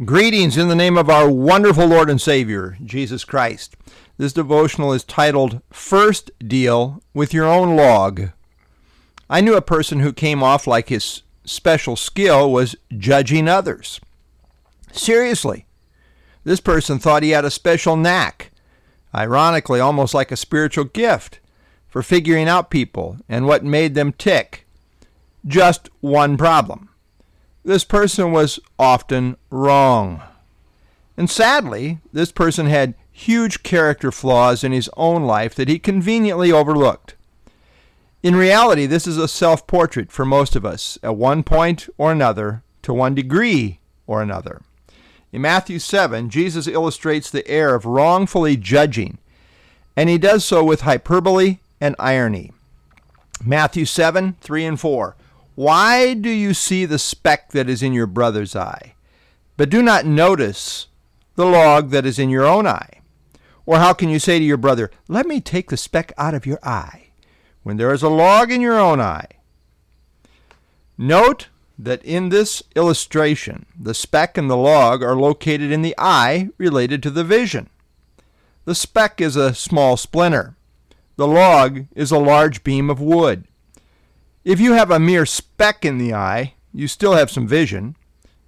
Greetings in the name of our wonderful Lord and Savior, Jesus Christ. This devotional is titled First Deal with Your Own Log. I knew a person who came off like his special skill was judging others. Seriously, this person thought he had a special knack, ironically, almost like a spiritual gift, for figuring out people and what made them tick. Just one problem this person was often wrong. And sadly, this person had huge character flaws in his own life that he conveniently overlooked. In reality, this is a self portrait for most of us at one point or another, to one degree or another. In Matthew 7, Jesus illustrates the error of wrongfully judging, and he does so with hyperbole and irony. Matthew 7, 3 and 4. Why do you see the speck that is in your brother's eye, but do not notice the log that is in your own eye? Or how can you say to your brother, Let me take the speck out of your eye, when there is a log in your own eye? Note that in this illustration, the speck and the log are located in the eye related to the vision. The speck is a small splinter. The log is a large beam of wood. If you have a mere speck in the eye, you still have some vision.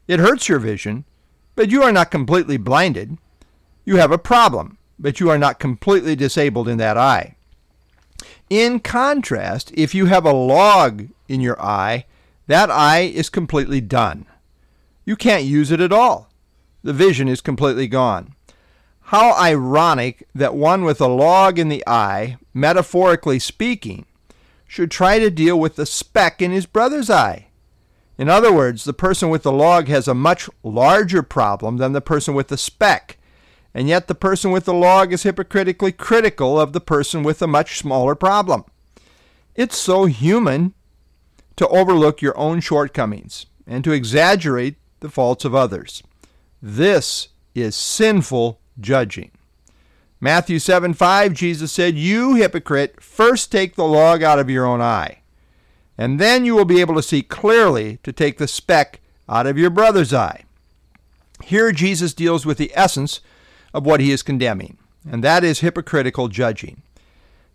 It hurts your vision, but you are not completely blinded. You have a problem, but you are not completely disabled in that eye. In contrast, if you have a log in your eye, that eye is completely done. You can't use it at all. The vision is completely gone. How ironic that one with a log in the eye, metaphorically speaking, should try to deal with the speck in his brother's eye. In other words, the person with the log has a much larger problem than the person with the speck, and yet the person with the log is hypocritically critical of the person with a much smaller problem. It's so human to overlook your own shortcomings and to exaggerate the faults of others. This is sinful judging. Matthew 7 5, Jesus said, You hypocrite, first take the log out of your own eye, and then you will be able to see clearly to take the speck out of your brother's eye. Here, Jesus deals with the essence of what he is condemning, and that is hypocritical judging.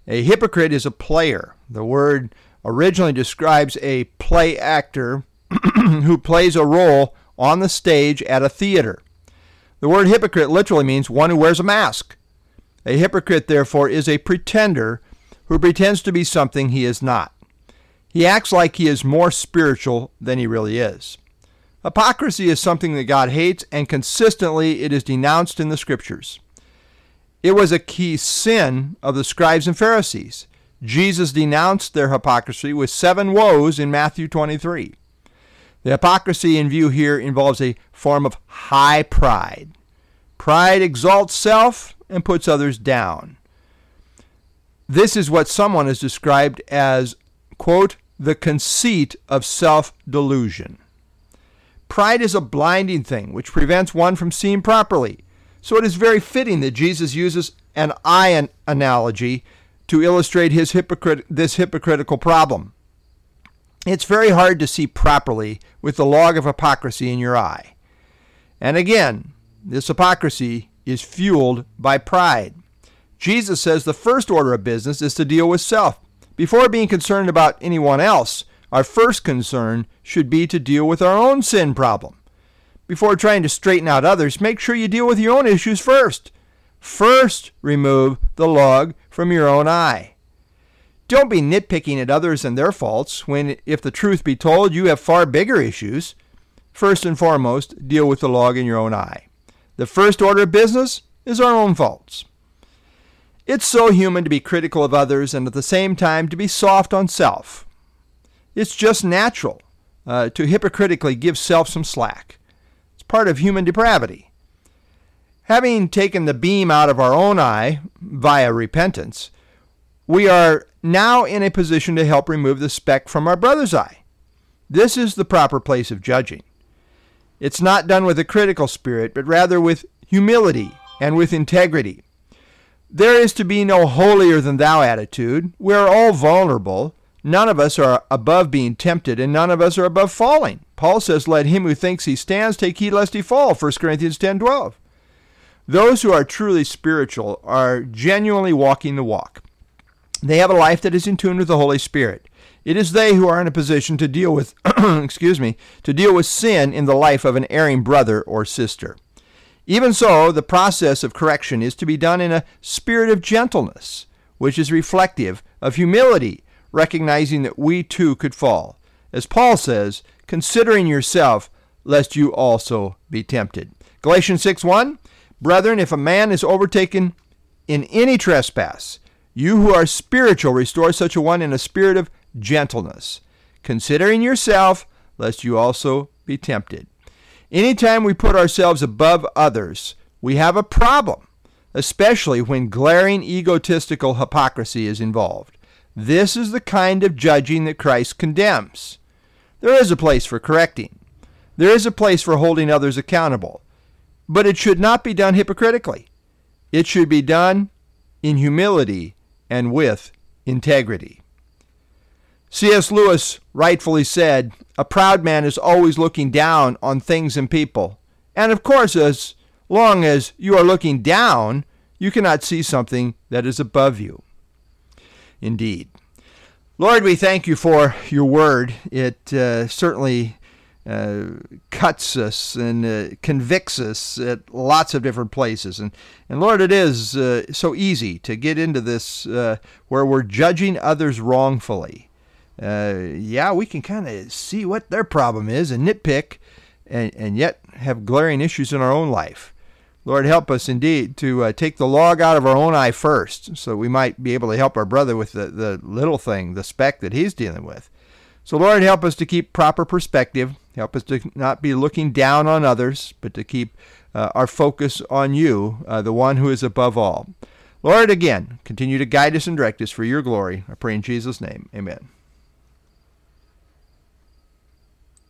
A hypocrite is a player. The word originally describes a play actor who plays a role on the stage at a theater. The word hypocrite literally means one who wears a mask. A hypocrite, therefore, is a pretender who pretends to be something he is not. He acts like he is more spiritual than he really is. Hypocrisy is something that God hates, and consistently it is denounced in the Scriptures. It was a key sin of the scribes and Pharisees. Jesus denounced their hypocrisy with seven woes in Matthew 23. The hypocrisy in view here involves a form of high pride. Pride exalts self and puts others down. This is what someone has described as, quote, the conceit of self delusion. Pride is a blinding thing which prevents one from seeing properly. So it is very fitting that Jesus uses an eye analogy to illustrate his hypocrit- this hypocritical problem. It's very hard to see properly with the log of hypocrisy in your eye. And again, this hypocrisy is fueled by pride. Jesus says the first order of business is to deal with self. Before being concerned about anyone else, our first concern should be to deal with our own sin problem. Before trying to straighten out others, make sure you deal with your own issues first. First, remove the log from your own eye. Don't be nitpicking at others and their faults when, if the truth be told, you have far bigger issues. First and foremost, deal with the log in your own eye. The first order of business is our own faults. It's so human to be critical of others and at the same time to be soft on self. It's just natural uh, to hypocritically give self some slack. It's part of human depravity. Having taken the beam out of our own eye via repentance, we are now in a position to help remove the speck from our brother's eye. This is the proper place of judging. It's not done with a critical spirit, but rather with humility and with integrity. There is to be no holier than thou attitude. We are all vulnerable. None of us are above being tempted, and none of us are above falling. Paul says, Let him who thinks he stands take heed lest he fall, 1 Corinthians 10 12. Those who are truly spiritual are genuinely walking the walk. They have a life that is in tune with the Holy Spirit. It is they who are in a position to deal with excuse me, to deal with sin in the life of an erring brother or sister. Even so, the process of correction is to be done in a spirit of gentleness, which is reflective of humility, recognizing that we too could fall. As Paul says, considering yourself, lest you also be tempted. Galatians 6 1 Brethren, if a man is overtaken in any trespass, you who are spiritual restore such a one in a spirit of gentleness, considering yourself, lest you also be tempted. Anytime we put ourselves above others, we have a problem, especially when glaring egotistical hypocrisy is involved. This is the kind of judging that Christ condemns. There is a place for correcting. There is a place for holding others accountable. But it should not be done hypocritically. It should be done in humility and with integrity. C.S. Lewis rightfully said, A proud man is always looking down on things and people. And of course, as long as you are looking down, you cannot see something that is above you. Indeed. Lord, we thank you for your word. It uh, certainly uh, cuts us and uh, convicts us at lots of different places. And, and Lord, it is uh, so easy to get into this uh, where we're judging others wrongfully uh, yeah, we can kind of see what their problem is and nitpick and, and yet have glaring issues in our own life. Lord, help us indeed to uh, take the log out of our own eye first so we might be able to help our brother with the, the little thing, the speck that he's dealing with. So, Lord, help us to keep proper perspective. Help us to not be looking down on others, but to keep uh, our focus on you, uh, the one who is above all. Lord, again, continue to guide us and direct us for your glory. I pray in Jesus' name. Amen.